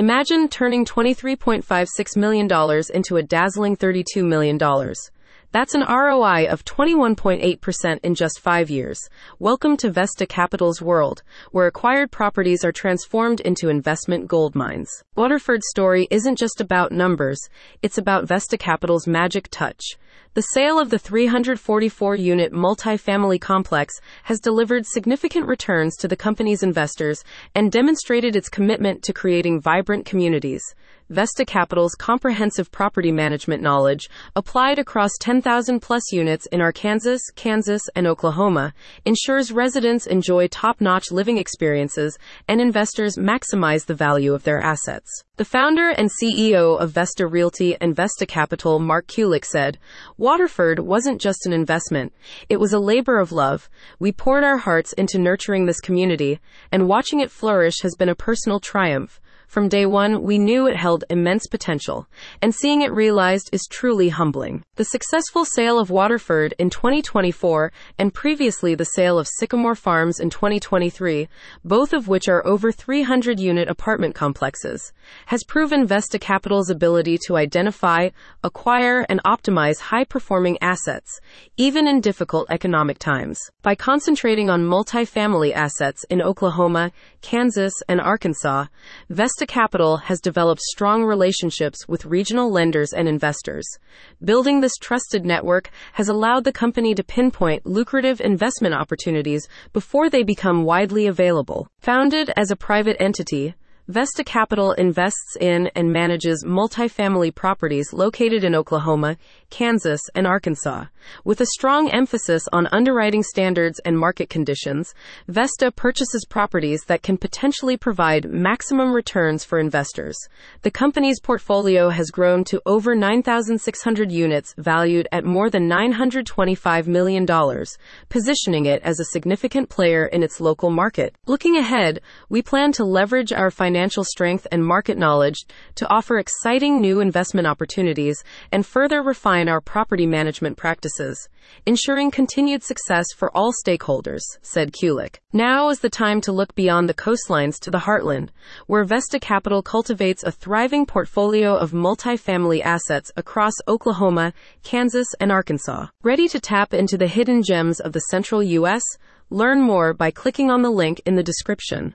Imagine turning $23.56 million into a dazzling $32 million. That's an ROI of 21.8% in just five years. Welcome to Vesta Capital's world, where acquired properties are transformed into investment gold mines. Waterford's story isn't just about numbers, it's about Vesta Capital's magic touch. The sale of the 344 unit multifamily complex has delivered significant returns to the company's investors and demonstrated its commitment to creating vibrant communities. Vesta Capital's comprehensive property management knowledge, applied across 10,000 plus units in Arkansas, Kansas, and Oklahoma, ensures residents enjoy top notch living experiences and investors maximize the value of their assets. The founder and CEO of Vesta Realty and Vesta Capital, Mark Kulik, said, Waterford wasn't just an investment, it was a labor of love. We poured our hearts into nurturing this community, and watching it flourish has been a personal triumph. From day one, we knew it held immense potential, and seeing it realized is truly humbling. The successful sale of Waterford in 2024 and previously the sale of Sycamore Farms in 2023, both of which are over 300 unit apartment complexes, has proven Vesta Capital's ability to identify, acquire, and optimize high performing assets, even in difficult economic times. By concentrating on multifamily assets in Oklahoma, Kansas, and Arkansas, Vesta Vesta Capital has developed strong relationships with regional lenders and investors. Building this trusted network has allowed the company to pinpoint lucrative investment opportunities before they become widely available. Founded as a private entity, Vesta Capital invests in and manages multifamily properties located in Oklahoma, Kansas, and Arkansas. With a strong emphasis on underwriting standards and market conditions, Vesta purchases properties that can potentially provide maximum returns for investors. The company's portfolio has grown to over 9,600 units valued at more than $925 million, positioning it as a significant player in its local market. Looking ahead, we plan to leverage our financial strength and market knowledge to offer exciting new investment opportunities and further refine our property management practices, ensuring continued success for all stakeholders, said Kulik. Now is the time to look beyond the coastlines to the heartland, where Vesta Capital cultivates a thriving portfolio of multifamily assets across Oklahoma, Kansas, and Arkansas. Ready to tap into the hidden gems of the central U.S.? Learn more by clicking on the link in the description.